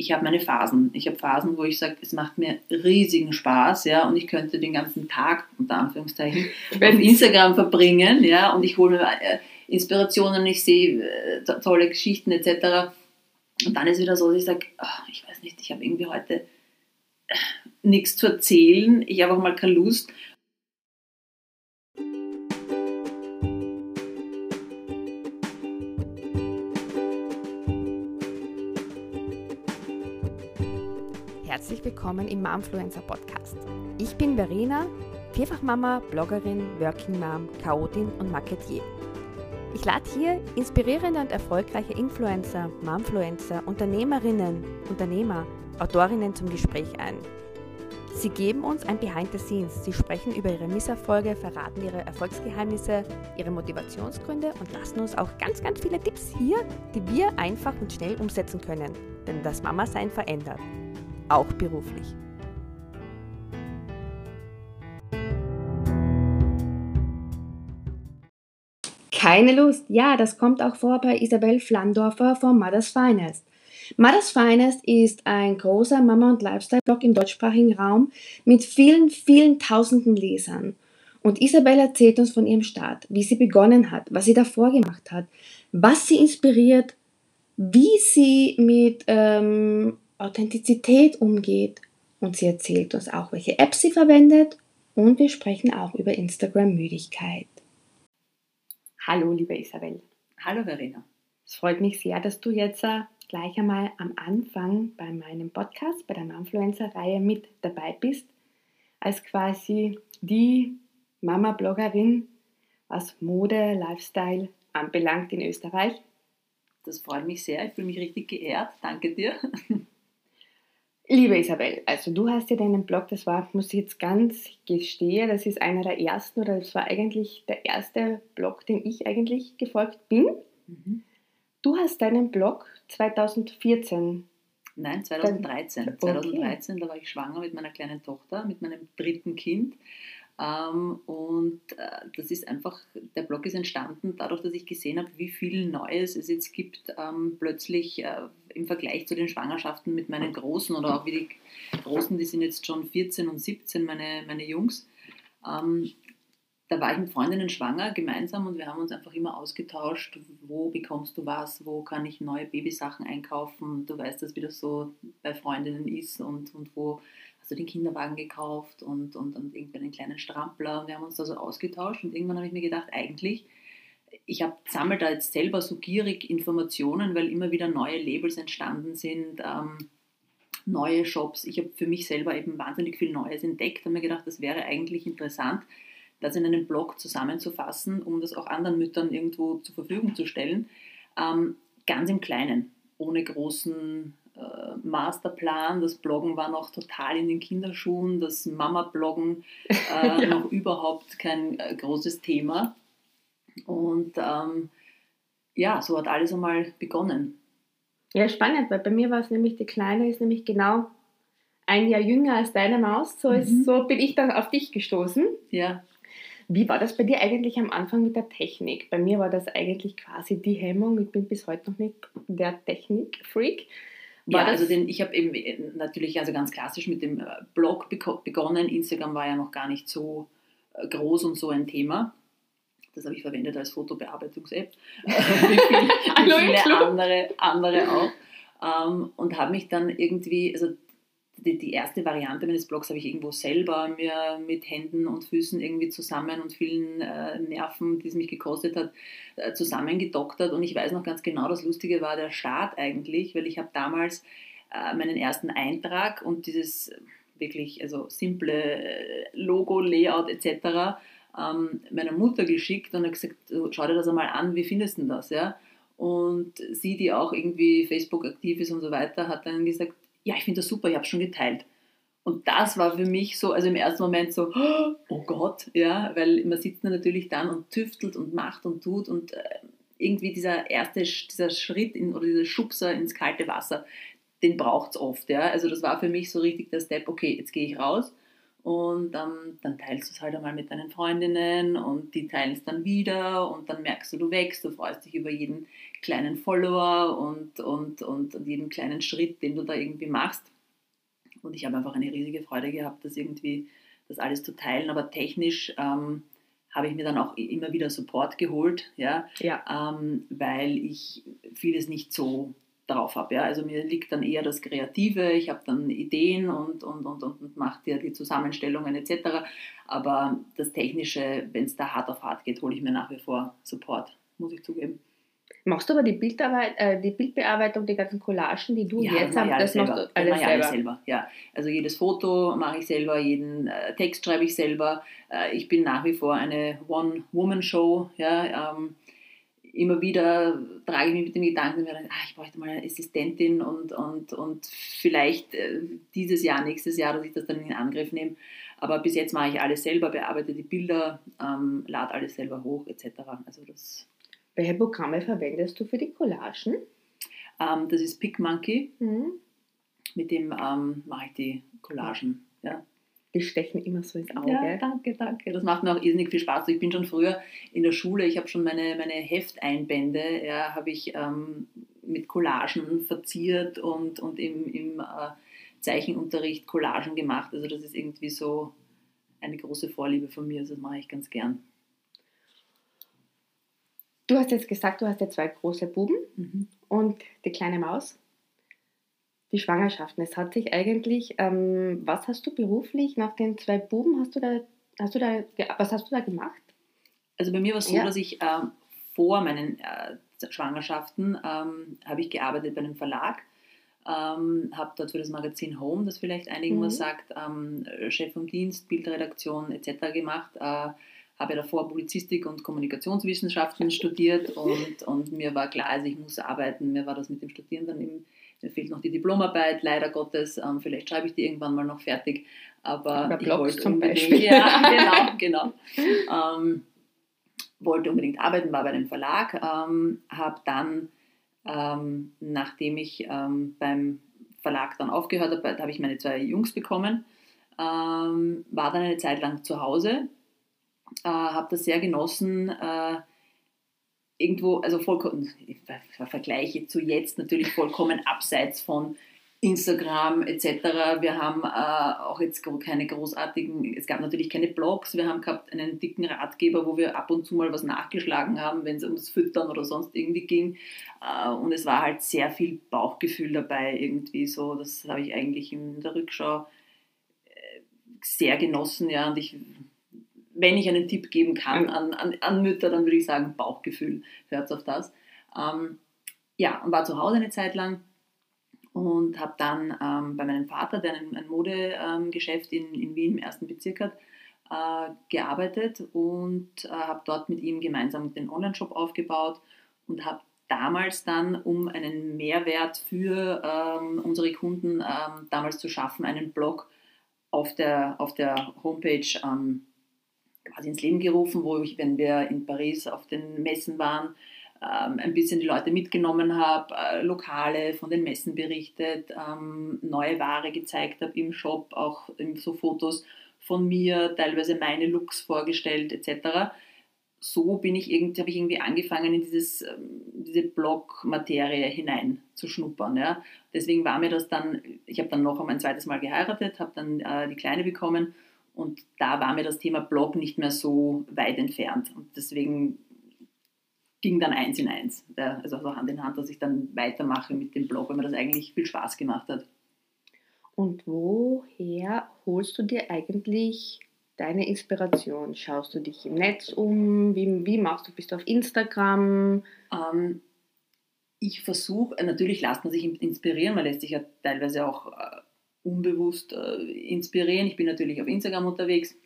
ich habe meine Phasen. Ich habe Phasen, wo ich sage, es macht mir riesigen Spaß, ja, und ich könnte den ganzen Tag, unter Anführungszeichen, auf Instagram verbringen, ja, und ich hole mir äh, Inspirationen, ich sehe äh, tolle Geschichten etc. Und dann ist wieder so, dass ich sage, oh, ich weiß nicht, ich habe irgendwie heute äh, nichts zu erzählen, ich habe auch mal keine Lust. Herzlich willkommen im Momfluencer Podcast. Ich bin Verena, Vierfachmama, Bloggerin, Working Mom, Chaotin und Marketier. Ich lade hier inspirierende und erfolgreiche Influencer, Momfluencer, Unternehmerinnen, Unternehmer, Autorinnen zum Gespräch ein. Sie geben uns ein Behind the Scenes. Sie sprechen über ihre Misserfolge, verraten ihre Erfolgsgeheimnisse, ihre Motivationsgründe und lassen uns auch ganz, ganz viele Tipps hier, die wir einfach und schnell umsetzen können. Denn das Mama-Sein verändert. Auch beruflich. Keine Lust. Ja, das kommt auch vor bei Isabel Flandorfer von Mother's Finest. Mother's Finest ist ein großer Mama- und Lifestyle-Blog im deutschsprachigen Raum mit vielen, vielen tausenden Lesern. Und Isabel erzählt uns von ihrem Start, wie sie begonnen hat, was sie davor gemacht hat, was sie inspiriert, wie sie mit ähm, Authentizität umgeht. Und sie erzählt uns auch, welche Apps sie verwendet. Und wir sprechen auch über Instagram-Müdigkeit. Hallo, liebe Isabel. Hallo, Verena. Es freut mich sehr, dass du jetzt äh, gleich einmal am Anfang bei meinem Podcast, bei der Momfluencer-Reihe mit dabei bist, als quasi die Mama-Bloggerin, was Mode, Lifestyle anbelangt in Österreich. Das freut mich sehr, ich fühle mich richtig geehrt. Danke dir. Liebe Isabel, also du hast ja deinen Blog, das war, muss ich jetzt ganz gestehen, das ist einer der ersten oder das war eigentlich der erste Blog, den ich eigentlich gefolgt bin. Mhm. Du hast deinen Blog 2014. Nein, 2013. Dann, okay. 2013, da war ich schwanger mit meiner kleinen Tochter, mit meinem dritten Kind. Ähm, und äh, das ist einfach, der Blog ist entstanden dadurch, dass ich gesehen habe, wie viel Neues es jetzt gibt, ähm, plötzlich äh, im Vergleich zu den Schwangerschaften mit meinen Großen oder auch wie die Großen, die sind jetzt schon 14 und 17, meine, meine Jungs. Ähm, da war ich mit Freundinnen schwanger gemeinsam und wir haben uns einfach immer ausgetauscht, wo bekommst du was, wo kann ich neue Babysachen einkaufen. Du weißt wie das so bei Freundinnen ist und, und wo hast den Kinderwagen gekauft und, und, und irgendwie einen kleinen Strampler und wir haben uns da so ausgetauscht und irgendwann habe ich mir gedacht, eigentlich, ich sammle da jetzt selber so gierig Informationen, weil immer wieder neue Labels entstanden sind, ähm, neue Shops. Ich habe für mich selber eben wahnsinnig viel Neues entdeckt und mir gedacht, das wäre eigentlich interessant, das in einem Blog zusammenzufassen, um das auch anderen Müttern irgendwo zur Verfügung zu stellen. Ähm, ganz im Kleinen, ohne großen Masterplan. Das Bloggen war noch total in den Kinderschuhen, das Mama-Bloggen äh, ja. noch überhaupt kein äh, großes Thema. Und ähm, ja, so hat alles einmal begonnen. Ja, spannend, weil bei mir war es nämlich, die Kleine ist nämlich genau ein Jahr jünger als deine Maus. So, ist, mhm. so bin ich dann auf dich gestoßen. Ja. Wie war das bei dir eigentlich am Anfang mit der Technik? Bei mir war das eigentlich quasi die Hemmung. Ich bin bis heute noch nicht der Technik-Freak. Ja, also den, ich habe eben äh, natürlich also ganz klassisch mit dem äh, Blog begonnen. Instagram war ja noch gar nicht so äh, groß und so ein Thema. Das habe ich verwendet als Fotobearbeitungs-App. wie, viele andere, andere auch. Ähm, und habe mich dann irgendwie, also die, die erste Variante meines Blogs habe ich irgendwo selber mir mit Händen und Füßen irgendwie zusammen und vielen äh, Nerven, die es mich gekostet hat, äh, zusammengedoktert. Und ich weiß noch ganz genau, das Lustige war der Start eigentlich, weil ich habe damals äh, meinen ersten Eintrag und dieses wirklich also simple äh, Logo, Layout etc. Ähm, meiner Mutter geschickt und habe gesagt, schau dir das einmal an, wie findest du das? Ja? Und sie, die auch irgendwie Facebook aktiv ist und so weiter, hat dann gesagt, ja, ich finde das super, ich habe es schon geteilt. Und das war für mich so, also im ersten Moment so, oh Gott, ja, weil man sitzt natürlich dann und tüftelt und macht und tut und äh, irgendwie dieser erste, dieser Schritt in, oder dieser Schubser ins kalte Wasser, den braucht es oft, ja. Also das war für mich so richtig der Step, okay, jetzt gehe ich raus und ähm, dann teilst du es halt einmal mit deinen Freundinnen und die teilen es dann wieder und dann merkst du, du wächst, du freust dich über jeden kleinen Follower und, und, und, und jeden kleinen Schritt, den du da irgendwie machst. Und ich habe einfach eine riesige Freude gehabt, das irgendwie, das alles zu teilen, aber technisch ähm, habe ich mir dann auch immer wieder Support geholt, ja, Ja. ähm, weil ich vieles nicht so drauf habe. Ja. Also mir liegt dann eher das Kreative, ich habe dann Ideen und, und, und, und, und mache dir die Zusammenstellungen etc. Aber das Technische, wenn es da hart auf hart geht, hole ich mir nach wie vor Support, muss ich zugeben. Machst du aber die, Bildarbeit, äh, die Bildbearbeitung, die ganzen Collagen, die du Ja, jetzt hast, das alles machst selber. du alles ich alles selber. selber. Ja. Also jedes Foto mache ich selber, jeden äh, Text schreibe ich selber. Äh, ich bin nach wie vor eine One-Woman-Show. Ja. Ähm, immer wieder trage ich mich mit dem Gedanken, ah, ich bräuchte mal eine Assistentin und, und, und vielleicht äh, dieses Jahr, nächstes Jahr, dass ich das dann in Angriff nehme. Aber bis jetzt mache ich alles selber, bearbeite die Bilder, ähm, lade alles selber hoch etc. Also das, Welche Programme verwendest du für die Collagen? ähm, das ist PicMonkey, Mhm. mit dem ähm, mache ich die Collagen. Ja. Die stechen immer so ins Auge. Ja, danke, danke. Das macht mir auch irrsinnig viel Spaß. Ich bin schon früher in der Schule, ich habe schon meine, meine Hefteinbände, ja, habe ich ähm, mit Collagen verziert und, und im, im äh, Zeichenunterricht Collagen gemacht. Also das ist irgendwie so eine große Vorliebe von mir, also das mache ich ganz gern. Du hast jetzt gesagt, du hast ja zwei große Buben und die kleine Maus. Die Schwangerschaften. Es hat sich eigentlich, ähm, was hast du beruflich nach den zwei Buben, hast du da, hast du da, was hast du da gemacht? Also bei mir war es so, Ja. dass ich ähm, vor meinen äh, Schwangerschaften ähm, habe ich gearbeitet bei einem Verlag, ähm, habe dort für das Magazin Home, das vielleicht einigen Mhm. was sagt, ähm, Chef vom Dienst, Bildredaktion etc. gemacht. Äh, habe davor Publizistik und Kommunikationswissenschaften studiert und, und mir war klar, also ich muss arbeiten. Mir war das mit dem Studieren dann eben, mir fehlt noch die Diplomarbeit, leider Gottes. Ähm, vielleicht schreibe ich die irgendwann mal noch fertig. Aber Über ich wollte zum unbedingt, Beispiel. ja, genau, genau. Ähm, wollte unbedingt arbeiten, war bei einem Verlag, ähm, habe dann, ähm, nachdem ich ähm, beim Verlag dann aufgehört habe, da habe ich meine zwei Jungs bekommen, ähm, war dann eine Zeit lang zu Hause, äh, habe das sehr genossen, äh, irgendwo, also vollkommen, ich ver- ver- vergleiche zu jetzt natürlich vollkommen abseits von Instagram etc. Wir haben äh, auch jetzt keine großartigen, es gab natürlich keine Blogs, wir haben gehabt einen dicken Ratgeber, wo wir ab und zu mal was nachgeschlagen haben, wenn es ums Füttern oder sonst irgendwie ging. Äh, und es war halt sehr viel Bauchgefühl dabei irgendwie so. Das habe ich eigentlich in der Rückschau äh, sehr genossen, ja. Und ich, wenn ich einen Tipp geben kann an, an, an Mütter, dann würde ich sagen, Bauchgefühl, hört auf das. Ähm, ja, und war zu Hause eine Zeit lang und habe dann ähm, bei meinem Vater, der ein, ein Modegeschäft in, in Wien im ersten Bezirk hat, äh, gearbeitet und äh, habe dort mit ihm gemeinsam den Online-Shop aufgebaut und habe damals dann, um einen Mehrwert für ähm, unsere Kunden ähm, damals zu schaffen, einen Blog auf der, auf der Homepage ähm, quasi ins Leben gerufen, wo ich, wenn wir in Paris auf den Messen waren, ähm, ein bisschen die Leute mitgenommen habe, äh, Lokale von den Messen berichtet, ähm, neue Ware gezeigt habe im Shop, auch so Fotos von mir, teilweise meine Looks vorgestellt etc. So bin ich irgendwie, habe ich irgendwie angefangen, in dieses, ähm, diese Blog-Materie hinein zu schnuppern. Ja. Deswegen war mir das dann, ich habe dann noch ein zweites Mal geheiratet, habe dann äh, die Kleine bekommen und da war mir das Thema Blog nicht mehr so weit entfernt. Und deswegen ging dann eins in eins. Also so Hand in Hand, dass ich dann weitermache mit dem Blog, weil mir das eigentlich viel Spaß gemacht hat. Und woher holst du dir eigentlich deine Inspiration? Schaust du dich im Netz um? Wie, wie machst du? Bist du auf Instagram? Ähm, ich versuche, natürlich lässt man sich inspirieren, man lässt sich ja teilweise auch äh, unbewusst äh, inspirieren. Ich bin natürlich auf Instagram unterwegs.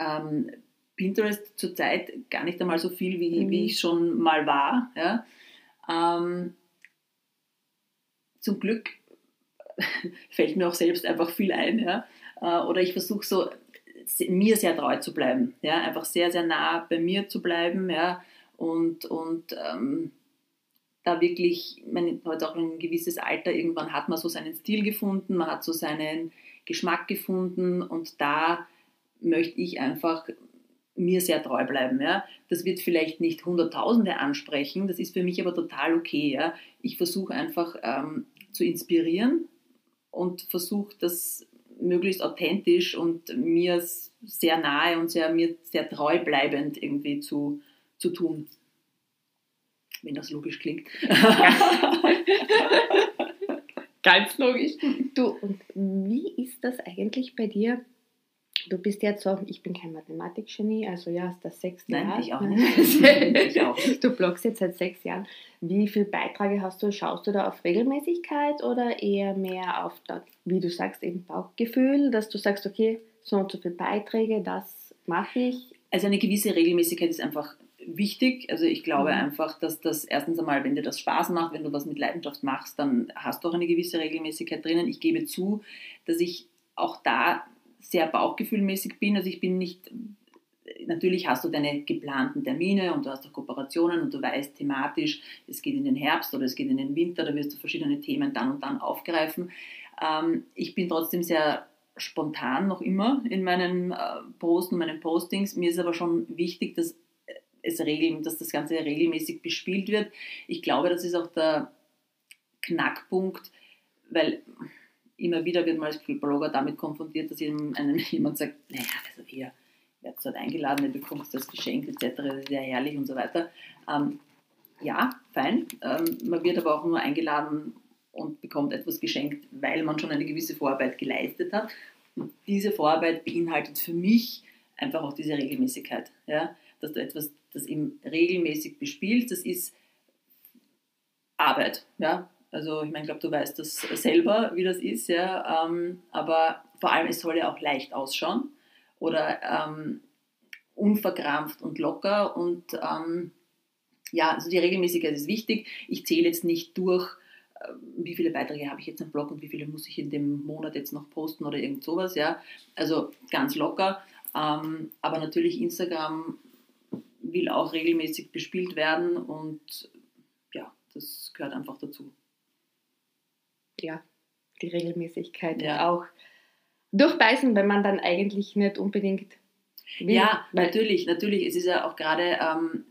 Ähm, Pinterest zurzeit gar nicht einmal so viel, wie, Mhm. wie ich schon mal war. Ja. Ähm, zum Glück fällt mir auch selbst einfach viel ein. Ja. Äh, oder ich versuche so mir sehr treu zu bleiben. Ja. Einfach sehr, sehr nah bei mir zu bleiben. Ja. Und, und ähm, da wirklich, man hat auch ein gewisses Alter, irgendwann hat man so seinen Stil gefunden, man hat so seinen Geschmack gefunden und da möchte ich einfach mir sehr treu bleiben. Ja. Das wird vielleicht nicht Hunderttausende ansprechen, das ist für mich aber total okay. Ja. Ich versuche einfach ähm, zu inspirieren und versuche das möglichst authentisch und mir sehr nahe und sehr, mir sehr treu bleibend irgendwie zu, zu tun. Wenn das logisch klingt. Ganz logisch. Du, und wie ist das eigentlich bei dir? Du bist jetzt so, ich bin kein Mathematikgenie, also ja, ist das sechste Nein, Jahr. ich auch nicht. ich auch Du bloggst jetzt seit sechs Jahren. Wie viele Beiträge hast du? Schaust du da auf Regelmäßigkeit oder eher mehr auf, das, wie du sagst, eben Bauchgefühl, dass du sagst, okay, so und so viele Beiträge, das mache ich? Also eine gewisse Regelmäßigkeit ist einfach wichtig. Also ich glaube mhm. einfach, dass das erstens einmal, wenn dir das Spaß macht, wenn du was mit Leidenschaft machst, dann hast du auch eine gewisse Regelmäßigkeit drinnen. Ich gebe zu, dass ich auch da sehr bauchgefühlmäßig bin. Also ich bin nicht, natürlich hast du deine geplanten Termine und du hast auch Kooperationen und du weißt thematisch, es geht in den Herbst oder es geht in den Winter, da wirst du verschiedene Themen dann und dann aufgreifen. Ähm, ich bin trotzdem sehr spontan noch immer in meinen äh, Posten, meinen Postings. Mir ist aber schon wichtig, dass es regeln, dass das Ganze regelmäßig bespielt wird. Ich glaube, das ist auch der Knackpunkt, weil immer wieder wird man als Blogger damit konfrontiert, dass einem, jemand sagt, naja, also hier, werdet dort eingeladen, du bekommst das Geschenk etc., das ist ja herrlich und so weiter. Ähm, ja, fein. Ähm, man wird aber auch nur eingeladen und bekommt etwas geschenkt, weil man schon eine gewisse Vorarbeit geleistet hat. Und diese Vorarbeit beinhaltet für mich einfach auch diese Regelmäßigkeit. Ja? Dass du etwas, das eben regelmäßig bespielst, das ist Arbeit. Ja? Also ich meine, ich glaube, du weißt das selber, wie das ist, ja. Ähm, aber vor allem, es soll ja auch leicht ausschauen oder ähm, unverkrampft und locker. Und ähm, ja, also die Regelmäßigkeit ist wichtig. Ich zähle jetzt nicht durch, äh, wie viele Beiträge habe ich jetzt am Blog und wie viele muss ich in dem Monat jetzt noch posten oder irgend sowas, ja. Also ganz locker. Ähm, aber natürlich Instagram will auch regelmäßig bespielt werden und ja, das gehört einfach dazu ja, die Regelmäßigkeit ja. auch durchbeißen, wenn man dann eigentlich nicht unbedingt will. Ja, natürlich, natürlich. Es ist ja auch gerade ähm,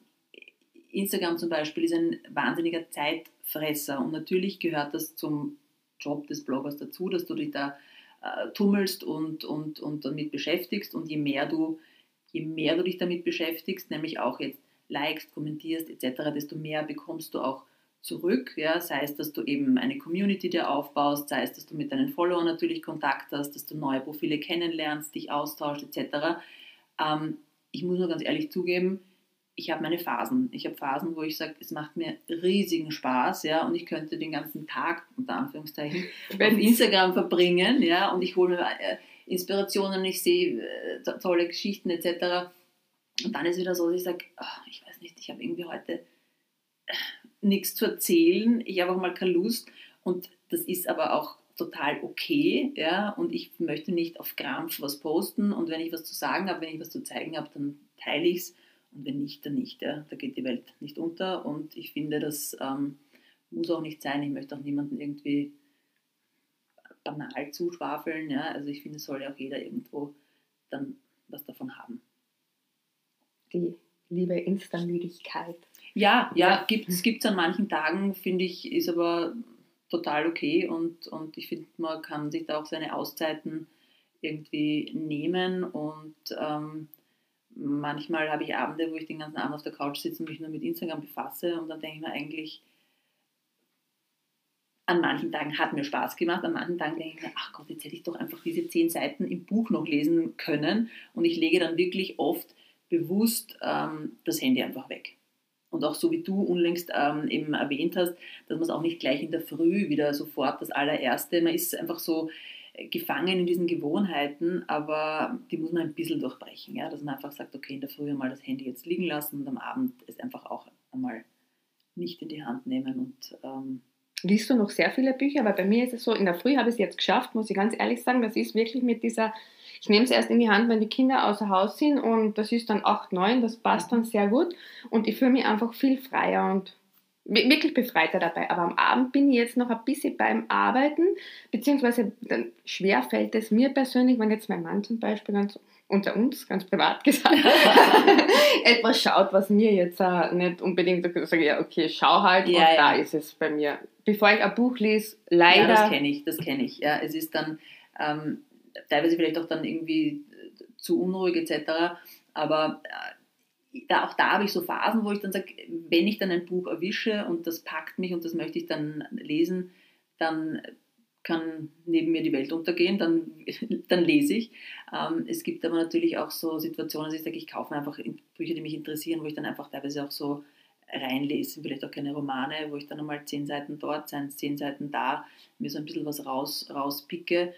Instagram zum Beispiel ist ein wahnsinniger Zeitfresser und natürlich gehört das zum Job des Bloggers dazu, dass du dich da äh, tummelst und, und, und damit beschäftigst und je mehr du je mehr du dich damit beschäftigst, nämlich auch jetzt likest, kommentierst etc., desto mehr bekommst du auch zurück, ja, sei es, dass du eben eine Community dir aufbaust, sei es, dass du mit deinen Followern natürlich Kontakt hast, dass du neue Profile kennenlernst, dich austauscht etc. Ähm, ich muss nur ganz ehrlich zugeben, ich habe meine Phasen. Ich habe Phasen, wo ich sage, es macht mir riesigen Spaß, ja, und ich könnte den ganzen Tag, unter Anführungszeichen, auf Instagram verbringen, ja, und ich hole mir äh, Inspirationen, ich sehe äh, tolle Geschichten etc. Und dann ist wieder so, dass ich sage, oh, ich weiß nicht, ich habe irgendwie heute nichts zu erzählen, ich habe auch mal keine Lust. Und das ist aber auch total okay, ja, und ich möchte nicht auf Krampf was posten. Und wenn ich was zu sagen habe, wenn ich was zu zeigen habe, dann teile ich es und wenn nicht, dann nicht, ja, da geht die Welt nicht unter. Und ich finde, das ähm, muss auch nicht sein, ich möchte auch niemanden irgendwie banal zuschwafeln, ja, also ich finde, es soll ja auch jeder irgendwo dann was davon haben. Die liebe Insta-Müdigkeit. Ja, ja, gibt es an manchen Tagen, finde ich, ist aber total okay und, und ich finde, man kann sich da auch seine Auszeiten irgendwie nehmen und ähm, manchmal habe ich Abende, wo ich den ganzen Abend auf der Couch sitze und mich nur mit Instagram befasse und dann denke ich mir eigentlich, an manchen Tagen hat mir Spaß gemacht, an manchen Tagen denke ich mir, ach Gott, jetzt hätte ich doch einfach diese zehn Seiten im Buch noch lesen können und ich lege dann wirklich oft bewusst ähm, das Handy einfach weg und auch so wie du unlängst ähm, eben erwähnt hast, dass man es auch nicht gleich in der Früh wieder sofort das allererste, man ist einfach so äh, gefangen in diesen Gewohnheiten, aber die muss man ein bisschen durchbrechen, ja? dass man einfach sagt, okay, in der Früh mal das Handy jetzt liegen lassen und am Abend es einfach auch einmal nicht in die Hand nehmen und ähm, Liest du noch sehr viele Bücher? Weil bei mir ist es so, in der Früh habe ich es jetzt geschafft, muss ich ganz ehrlich sagen. Das ist wirklich mit dieser ich nehme es erst in die Hand, wenn die Kinder außer Haus sind und das ist dann 8, 9, das passt dann sehr gut und ich fühle mich einfach viel freier und wirklich befreiter dabei. Aber am Abend bin ich jetzt noch ein bisschen beim Arbeiten, beziehungsweise dann schwer fällt es mir persönlich, wenn jetzt mein Mann zum Beispiel ganz unter uns, ganz privat gesagt, etwas schaut, was mir jetzt uh, nicht unbedingt sage, ja, okay, schau halt ja, und ja. da ist es bei mir. Bevor ich ein Buch lese, leider. Ja, das kenne ich, das kenne ich. Ja, es ist dann ähm, teilweise vielleicht auch dann irgendwie zu unruhig etc. Aber äh, da, auch da habe ich so Phasen, wo ich dann sage, wenn ich dann ein Buch erwische und das packt mich und das möchte ich dann lesen, dann kann neben mir die Welt untergehen, dann, dann lese ich. Ähm, es gibt aber natürlich auch so Situationen, dass ich sage, ich kaufe mir einfach Bücher, die mich interessieren, wo ich dann einfach teilweise auch so reinlese, vielleicht auch keine Romane, wo ich dann einmal zehn Seiten dort, zehn Seiten da, mir so ein bisschen was raus, rauspicke.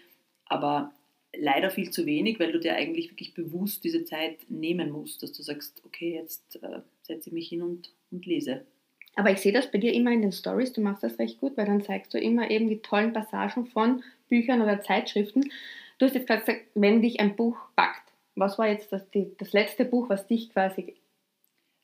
Aber leider viel zu wenig, weil du dir eigentlich wirklich bewusst diese Zeit nehmen musst, dass du sagst, okay, jetzt äh, setze ich mich hin und, und lese. Aber ich sehe das bei dir immer in den Stories, du machst das recht gut, weil dann zeigst du immer eben die tollen Passagen von Büchern oder Zeitschriften. Du hast jetzt gerade gesagt, wenn dich ein Buch packt. Was war jetzt das, die, das letzte Buch, was dich quasi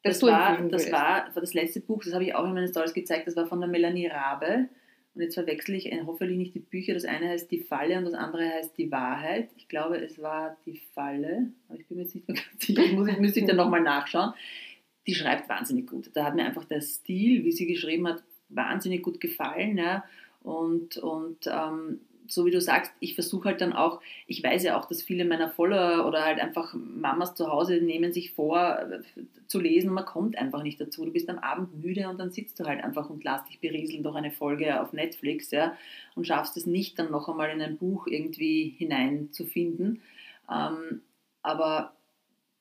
das, das war, das war, das letzte Buch, das habe ich auch in meinen Stories gezeigt, das war von der Melanie Rabe. Und jetzt verwechsle ich hoffentlich nicht die Bücher. Das eine heißt Die Falle und das andere heißt Die Wahrheit. Ich glaube, es war Die Falle, aber ich bin mir jetzt nicht mehr ganz sicher. Ich muss, müsste ich dann nochmal nachschauen. Die schreibt wahnsinnig gut. Da hat mir einfach der Stil, wie sie geschrieben hat, wahnsinnig gut gefallen. Ja. Und, und ähm, so wie du sagst, ich versuche halt dann auch, ich weiß ja auch, dass viele meiner Follower oder halt einfach Mamas zu Hause nehmen sich vor äh, zu lesen und man kommt einfach nicht dazu. Du bist am Abend müde und dann sitzt du halt einfach und lässt dich berieseln durch eine Folge auf Netflix ja, und schaffst es nicht dann noch einmal in ein Buch irgendwie hineinzufinden. Ähm, aber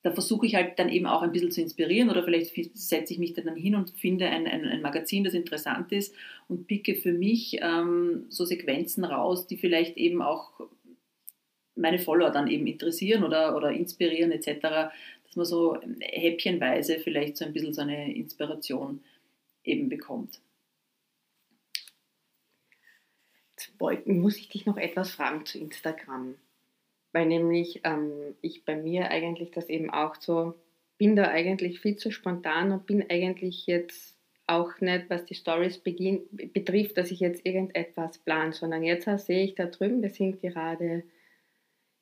da versuche ich halt dann eben auch ein bisschen zu inspirieren oder vielleicht setze ich mich dann hin und finde ein, ein, ein Magazin, das interessant ist und picke für mich ähm, so Sequenzen raus, die vielleicht eben auch meine Follower dann eben interessieren oder, oder inspirieren etc., dass man so häppchenweise vielleicht so ein bisschen so eine Inspiration eben bekommt. Jetzt muss ich dich noch etwas fragen zu Instagram weil nämlich ähm, ich bei mir eigentlich das eben auch so, bin da eigentlich viel zu spontan und bin eigentlich jetzt auch nicht, was die Stories betrifft, dass ich jetzt irgendetwas plan, sondern jetzt sehe ich da drüben, wir sind gerade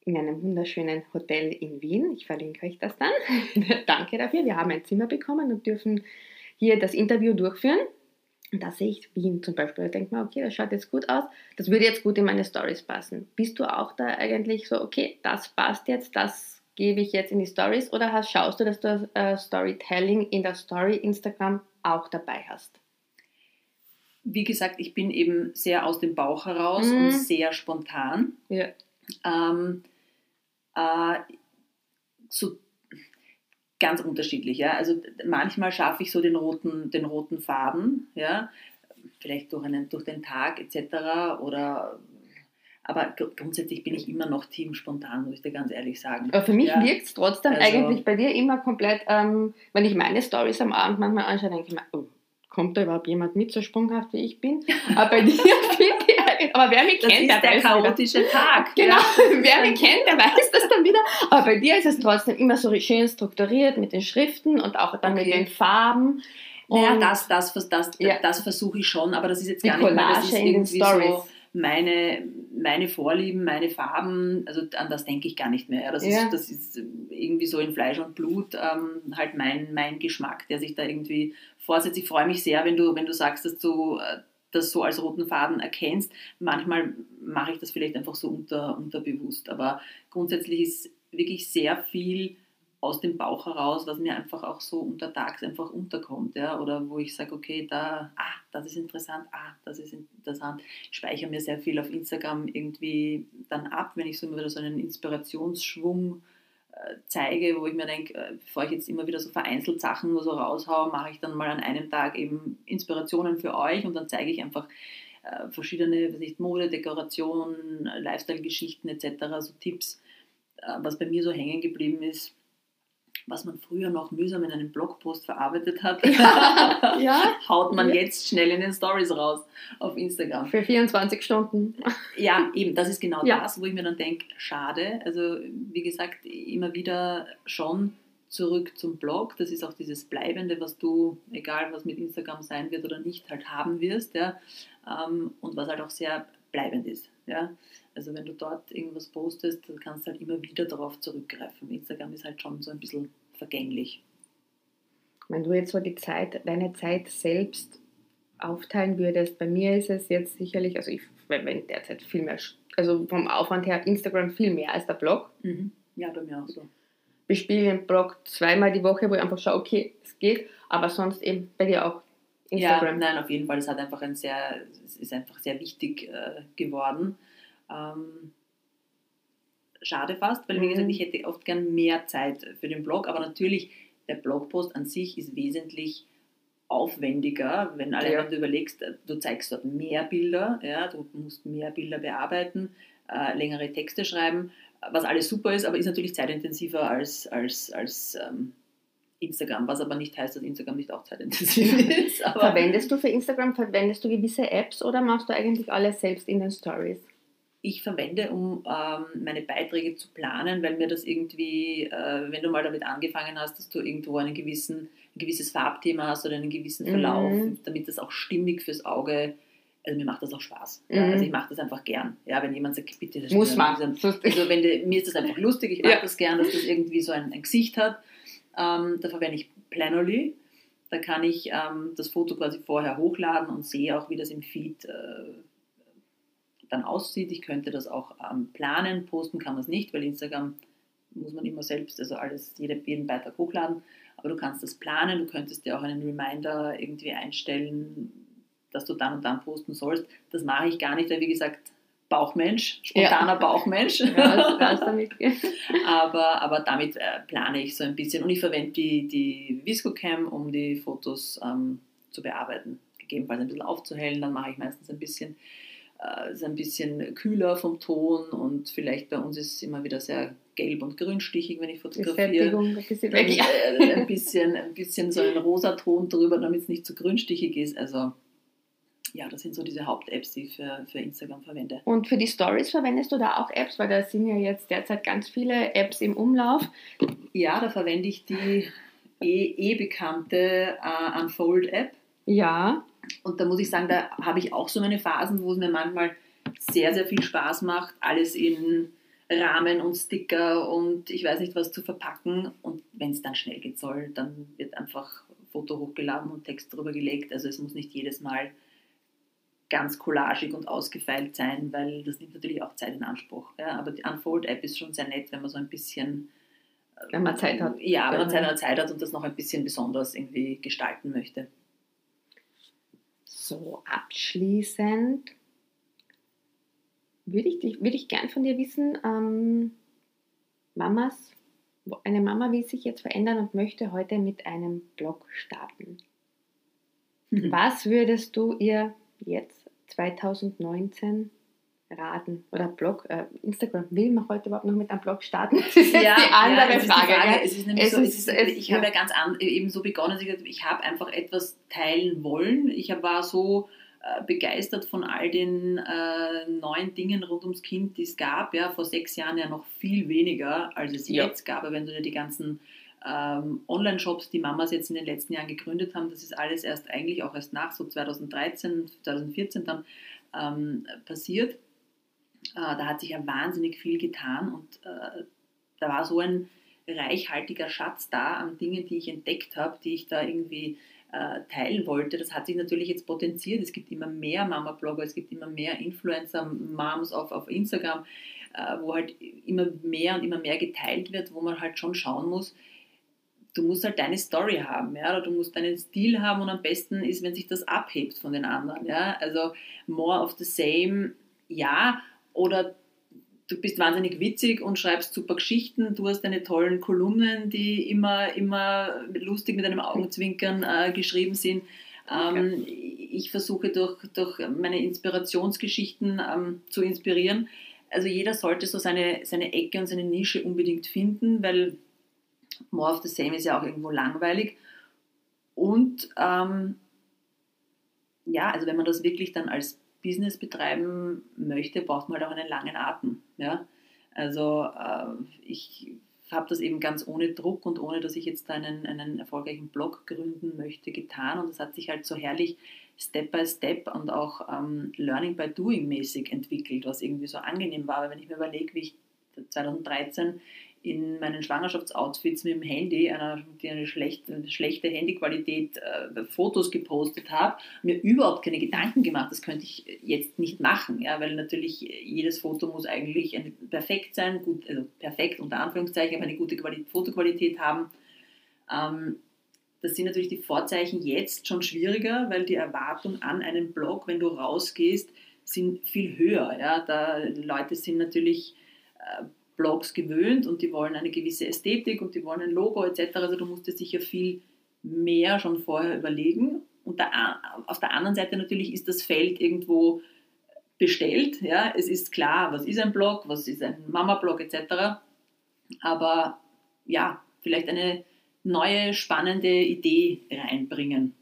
in einem wunderschönen Hotel in Wien. Ich verlinke euch das dann. Danke dafür. Wir haben ein Zimmer bekommen und dürfen hier das Interview durchführen. Und da sehe ich Wien zum Beispiel. Da denke mir, okay, das schaut jetzt gut aus. Das würde jetzt gut in meine Stories passen. Bist du auch da eigentlich so, okay, das passt jetzt, das gebe ich jetzt in die Stories? Oder hast, schaust du, dass du äh, Storytelling in der Story Instagram auch dabei hast? Wie gesagt, ich bin eben sehr aus dem Bauch heraus mhm. und sehr spontan. Ja. Ähm, äh, so ganz unterschiedlich. Ja? Also manchmal schaffe ich so den roten, den roten Faden, ja? vielleicht durch, einen, durch den Tag etc. Oder aber grundsätzlich bin ich immer noch Team spontan, muss ich dir ganz ehrlich sagen. Aber für mich ja. wirkt es trotzdem also, eigentlich bei dir immer komplett, ähm, wenn ich meine Stories am Abend manchmal anschaue, denke ich mir, oh, kommt da überhaupt jemand mit, so sprunghaft wie ich bin? Aber bei dir aber wer mich das kennt, der, der weiß chaotische wieder. Tag. Genau, ja. wer mich kennt, der weiß das dann wieder. Aber bei dir ist es trotzdem immer so schön strukturiert mit den Schriften und auch dann okay. mit den Farben. Naja, das, das, das, das, ja. das versuche ich schon, aber das ist jetzt gar nicht mehr, das ist irgendwie so meine, meine Vorlieben, meine Farben, also an das denke ich gar nicht mehr. Das, ja. ist, das ist irgendwie so in Fleisch und Blut ähm, halt mein, mein Geschmack, der sich da irgendwie vorsetzt. Ich freue mich sehr, wenn du, wenn du sagst, dass du äh, das so als roten Faden erkennst. Manchmal mache ich das vielleicht einfach so unter, unterbewusst, aber grundsätzlich ist wirklich sehr viel aus dem Bauch heraus, was mir einfach auch so untertags einfach unterkommt, ja, oder wo ich sage, okay, da, ah, das ist interessant, ah, das ist interessant. Ich speichere mir sehr viel auf Instagram irgendwie dann ab, wenn ich so wieder so einen Inspirationsschwung zeige, wo ich mir denke, äh, bevor ich jetzt immer wieder so vereinzelt Sachen nur so raushaue, mache ich dann mal an einem Tag eben Inspirationen für euch und dann zeige ich einfach äh, verschiedene, was nicht, Mode, Dekoration, Lifestyle-Geschichten etc., so Tipps, äh, was bei mir so hängen geblieben ist was man früher noch mühsam in einem Blogpost verarbeitet hat, ja. ja. haut man ja. jetzt schnell in den Stories raus auf Instagram. Für 24 Stunden. Ja, eben, das ist genau das, wo ich mir dann denke, schade. Also wie gesagt, immer wieder schon zurück zum Blog. Das ist auch dieses Bleibende, was du, egal was mit Instagram sein wird oder nicht, halt haben wirst. Ja? Ähm, und was halt auch sehr bleibend ist. Ja? Also wenn du dort irgendwas postest, dann kannst du halt immer wieder darauf zurückgreifen. Instagram ist halt schon so ein bisschen vergänglich. Wenn du jetzt so die Zeit, deine Zeit selbst aufteilen würdest, bei mir ist es jetzt sicherlich, also ich verwende derzeit viel mehr, also vom Aufwand her Instagram viel mehr als der Blog. Mhm. Ja, bei mir auch so. Ich spiele den Blog zweimal die Woche, wo ich einfach schaue, okay, es geht, aber sonst eben bei dir auch Instagram. Ja, nein, auf jeden Fall. Es hat einfach ein sehr, es ist einfach sehr wichtig äh, geworden. Ähm, schade fast, weil wie gesagt, mhm. ich hätte oft gern mehr Zeit für den Blog, aber natürlich, der Blogpost an sich ist wesentlich aufwendiger, wenn allein ja. du überlegst, du zeigst dort mehr Bilder, ja, du musst mehr Bilder bearbeiten, äh, längere Texte schreiben, was alles super ist, aber ist natürlich zeitintensiver als, als, als ähm, Instagram, was aber nicht heißt, dass Instagram nicht auch zeitintensiv ist. verwendest du für Instagram, verwendest du gewisse Apps oder machst du eigentlich alles selbst in den Stories? Ich verwende, um ähm, meine Beiträge zu planen, weil mir das irgendwie, äh, wenn du mal damit angefangen hast, dass du irgendwo einen gewissen, ein gewisses Farbthema hast oder einen gewissen Verlauf, mhm. damit das auch stimmig fürs Auge also mir macht das auch Spaß. Mhm. Also ich mache das einfach gern. Ja, wenn jemand sagt, bitte, das muss man. Also wenn de, mir ist das einfach lustig, ich mag ja. das gern, dass das irgendwie so ein, ein Gesicht hat. Ähm, da verwende ich Planoly. Da kann ich ähm, das Foto quasi vorher hochladen und sehe auch, wie das im Feed äh, dann aussieht. Ich könnte das auch ähm, planen, posten kann man es nicht, weil Instagram muss man immer selbst, also alles, jede, jeden Beitrag hochladen. Aber du kannst das planen, du könntest dir auch einen Reminder irgendwie einstellen, dass du dann und dann posten sollst. Das mache ich gar nicht, weil wie gesagt, Bauchmensch, spontaner ja. Bauchmensch. Ja, damit aber, aber damit äh, plane ich so ein bisschen und ich verwende die, die ViscoCam, um die Fotos ähm, zu bearbeiten. Gegebenenfalls ein bisschen aufzuhellen, dann mache ich meistens ein bisschen äh, ist ein bisschen kühler vom Ton und vielleicht bei uns ist es immer wieder sehr gelb und grünstichig, wenn ich fotografiere. Äh, ein, bisschen, ein bisschen so ein rosa Ton drüber, damit es nicht zu grünstichig ist. Also ja, das sind so diese Haupt-Apps, die ich für, für Instagram verwende. Und für die Stories verwendest du da auch Apps? Weil da sind ja jetzt derzeit ganz viele Apps im Umlauf. Ja, da verwende ich die eh, eh bekannte uh, Unfold-App. Ja. Und da muss ich sagen, da habe ich auch so meine Phasen, wo es mir manchmal sehr, sehr viel Spaß macht, alles in Rahmen und Sticker und ich weiß nicht was zu verpacken. Und wenn es dann schnell geht soll, dann wird einfach Foto hochgeladen und Text drüber gelegt. Also es muss nicht jedes Mal ganz collagig und ausgefeilt sein, weil das nimmt natürlich auch Zeit in Anspruch. Ja, aber die Unfold-App ist schon sehr nett, wenn man so ein bisschen wenn man Zeit hat. Ja, wenn man Zeit, Zeit hat und das noch ein bisschen besonders irgendwie gestalten möchte so abschließend würde ich, würde ich gern von dir wissen, ähm, Mamas, eine Mama will sich jetzt verändern und möchte heute mit einem Blog starten. Mhm. Was würdest du ihr jetzt 2019 raten? Oder Blog, äh, Instagram, will man heute überhaupt noch mit einem Blog starten? Das ist ja, die andere ja, Frage. Ich habe ja ganz an, eben so begonnen, ich habe einfach etwas teilen wollen. Ich war so äh, begeistert von all den äh, neuen Dingen rund ums Kind, die es gab. Ja, vor sechs Jahren ja noch viel weniger, als es ja. jetzt gab. Aber wenn du dir die ganzen ähm, Online-Shops, die Mamas jetzt in den letzten Jahren gegründet haben, das ist alles erst eigentlich auch erst nach so 2013, 2014 dann ähm, passiert. Äh, da hat sich ja wahnsinnig viel getan und äh, da war so ein reichhaltiger Schatz da an Dingen, die ich entdeckt habe, die ich da irgendwie äh, teilen wollte. Das hat sich natürlich jetzt potenziert. Es gibt immer mehr Mama-Blogger, es gibt immer mehr Influencer-Moms auf, auf Instagram, äh, wo halt immer mehr und immer mehr geteilt wird, wo man halt schon schauen muss, du musst halt deine Story haben, ja, oder du musst deinen Stil haben und am besten ist, wenn sich das abhebt von den anderen, ja. Also more of the same, ja, oder du bist wahnsinnig witzig und schreibst super Geschichten, du hast deine tollen Kolumnen, die immer, immer lustig mit einem Augenzwinkern äh, geschrieben sind. Ähm, okay. Ich versuche durch, durch meine Inspirationsgeschichten ähm, zu inspirieren. Also jeder sollte so seine, seine Ecke und seine Nische unbedingt finden, weil more of the same ist ja auch irgendwo langweilig. Und ähm, ja, also wenn man das wirklich dann als Business betreiben möchte, braucht man halt auch einen langen Atem. Ja? Also äh, ich habe das eben ganz ohne Druck und ohne, dass ich jetzt einen, einen erfolgreichen Blog gründen möchte, getan. Und das hat sich halt so herrlich Step by Step und auch ähm, Learning by Doing mäßig entwickelt, was irgendwie so angenehm war. Weil wenn ich mir überlege, wie ich 2013 in meinen Schwangerschaftsoutfits mit dem Handy, einer, die eine schlechte, eine schlechte Handyqualität, äh, Fotos gepostet habe, mir überhaupt keine Gedanken gemacht. Das könnte ich jetzt nicht machen, ja, weil natürlich jedes Foto muss eigentlich perfekt sein, gut, also perfekt unter Anführungszeichen, aber eine gute Qualität, Fotoqualität haben. Ähm, das sind natürlich die Vorzeichen jetzt schon schwieriger, weil die Erwartung an einen Blog, wenn du rausgehst, sind viel höher. Ja? Da Leute sind natürlich äh, Blogs gewöhnt und die wollen eine gewisse Ästhetik und die wollen ein Logo etc. Also du musst dir sicher viel mehr schon vorher überlegen. Und da, auf der anderen Seite natürlich ist das Feld irgendwo bestellt. Ja? Es ist klar, was ist ein Blog, was ist ein Mama-Blog etc. Aber ja, vielleicht eine neue, spannende Idee reinbringen.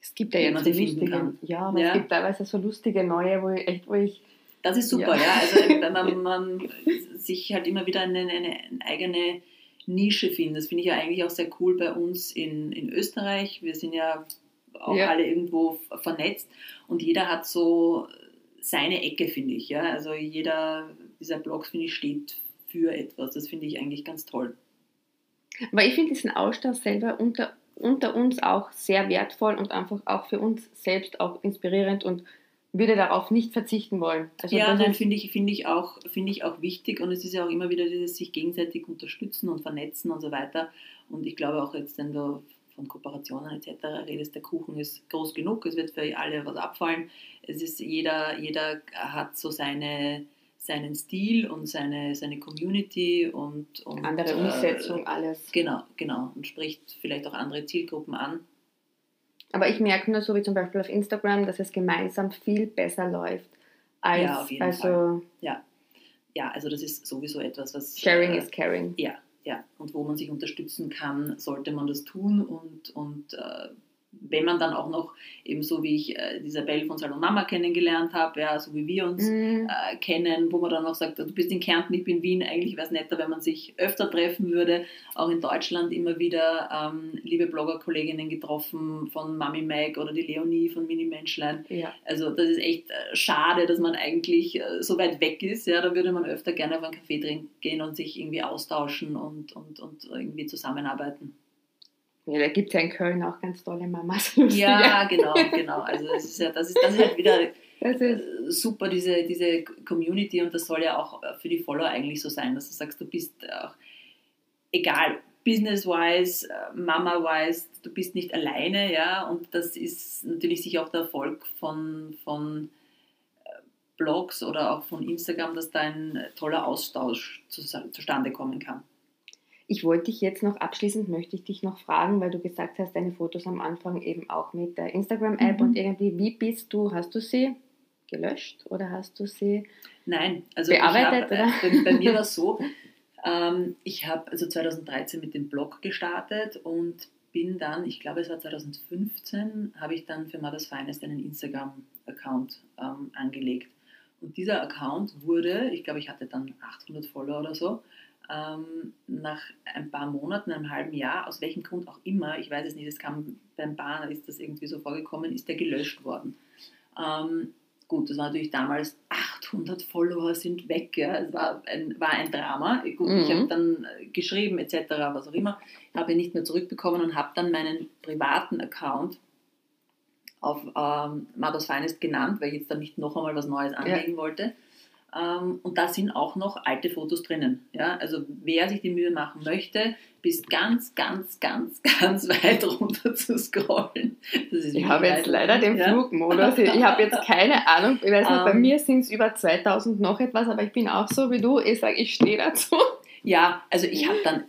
Es gibt ja jetzt so lustige, ja, ja. es gibt teilweise so lustige neue, wo ich echt, wo ich das ist super, ja. ja. Also wenn man, man, sich halt immer wieder eine, eine, eigene Nische findet. Das finde ich ja eigentlich auch sehr cool bei uns in, in Österreich. Wir sind ja auch ja. alle irgendwo vernetzt und jeder hat so seine Ecke, finde ich. Ja? Also jeder dieser Blogs, finde ich, steht für etwas. Das finde ich eigentlich ganz toll. Aber ich finde diesen Austausch selber unter, unter uns auch sehr wertvoll und einfach auch für uns selbst auch inspirierend und würde darauf nicht verzichten wollen. Also ja, dann finde ich, find ich, auch, find ich auch wichtig und es ist ja auch immer wieder dieses sich gegenseitig unterstützen und vernetzen und so weiter. Und ich glaube auch jetzt, wenn du von Kooperationen etc. redest, der Kuchen ist groß genug, es wird für alle was abfallen. Es ist jeder, jeder hat so seine, seinen Stil und seine, seine Community und, und andere Umsetzung, äh, alles. Genau, genau. Und spricht vielleicht auch andere Zielgruppen an. Aber ich merke nur so wie zum Beispiel auf Instagram, dass es gemeinsam viel besser läuft. Als, ja, auf jeden also, Fall. Ja. ja, also das ist sowieso etwas, was... Sharing äh, is caring. Ja, ja. Und wo man sich unterstützen kann, sollte man das tun und, und äh, wenn man dann auch noch eben so wie ich äh, Isabel von Salon Mama kennengelernt habe, ja, so wie wir uns mhm. äh, kennen, wo man dann auch sagt, du bist in Kärnten, ich bin in Wien, eigentlich wäre es netter, wenn man sich öfter treffen würde. Auch in Deutschland immer wieder ähm, liebe Blogger-Kolleginnen getroffen von Mami Mag oder die Leonie von Mini Menschlein. Ja. Also das ist echt äh, schade, dass man eigentlich äh, so weit weg ist. Ja, da würde man öfter gerne auf einen Kaffee trinken gehen und sich irgendwie austauschen und, und, und irgendwie zusammenarbeiten. Ja, da gibt es ja in Köln auch ganz tolle Mamas. Ja, genau, genau. Also das ist ja, das ist, das ist halt wieder ist äh, super, diese, diese Community und das soll ja auch für die Follower eigentlich so sein, dass du sagst, du bist auch, egal, business-wise, äh, Mama-wise, du bist nicht alleine, ja, und das ist natürlich sicher auch der Erfolg von, von äh, Blogs oder auch von Instagram, dass da ein toller Austausch zustande kommen kann. Ich wollte dich jetzt noch abschließend, möchte ich dich noch fragen, weil du gesagt hast, deine Fotos am Anfang eben auch mit der Instagram-App mhm. und irgendwie, wie bist du, hast du sie gelöscht oder hast du sie Nein, also bearbeitet? Hab, bei, bei, mir war es so, ähm, ich habe also 2013 mit dem Blog gestartet und bin dann, ich glaube es war 2015, habe ich dann für Mother's Finest einen Instagram-Account ähm, angelegt. Und dieser Account wurde, ich glaube ich hatte dann 800 Follower oder so, ähm, nach ein paar Monaten, einem halben Jahr, aus welchem Grund auch immer, ich weiß es nicht, es kam beim Bahn, ist das irgendwie so vorgekommen, ist der gelöscht worden. Ähm, gut, das war natürlich damals 800 Follower sind weg, ja, es war ein, war ein Drama. Gut, mhm. ich habe dann geschrieben etc., was auch immer, habe ihn nicht mehr zurückbekommen und habe dann meinen privaten Account auf ähm, Mother's Finest genannt, weil ich jetzt dann nicht noch einmal was Neues anlegen ja. wollte und da sind auch noch alte Fotos drinnen. Ja? Also wer sich die Mühe machen möchte, bis ganz, ganz, ganz, ganz weit runter zu scrollen. ich habe jetzt leider den ja? Flugmodus. Ich habe jetzt keine Ahnung. Ich weiß nicht, um, bei ähm. mir sind es über 2000 noch etwas, aber ich bin auch so wie du. Ich sage, ich stehe dazu. Ja, also ich habe dann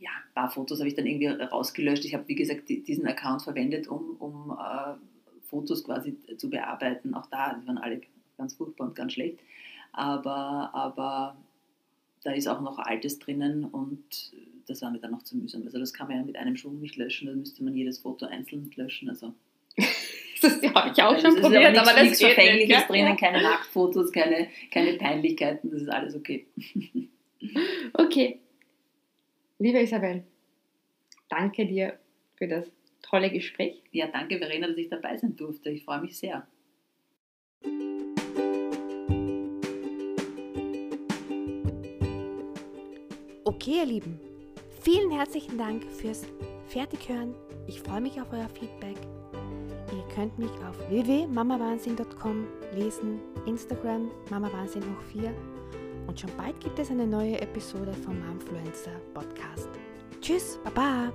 ja, ein paar Fotos habe ich dann irgendwie rausgelöscht. Ich habe, wie gesagt, diesen Account verwendet, um, um uh, Fotos quasi zu bearbeiten. Auch da, die waren alle ganz furchtbar und ganz schlecht aber, aber da ist auch noch Altes drinnen und das war mir dann noch zu mühsam. Also das kann man ja mit einem Schwung nicht löschen, da müsste man jedes Foto einzeln löschen. Also. das habe ich auch schon probiert, aber, nichts, aber das nichts Verfängliches nicht, drinnen, keine Nacktfotos, keine, keine Peinlichkeiten, das ist alles okay. Okay. Liebe Isabel, danke dir für das tolle Gespräch. Ja, danke Verena, dass ich dabei sein durfte. Ich freue mich sehr. Okay, ihr Lieben, vielen herzlichen Dank fürs Fertighören. Ich freue mich auf euer Feedback. Ihr könnt mich auf www.mamawahnsinn.com lesen, Instagram mamawahnsinn hoch 4 und schon bald gibt es eine neue Episode vom Momfluencer Podcast. Tschüss, Baba!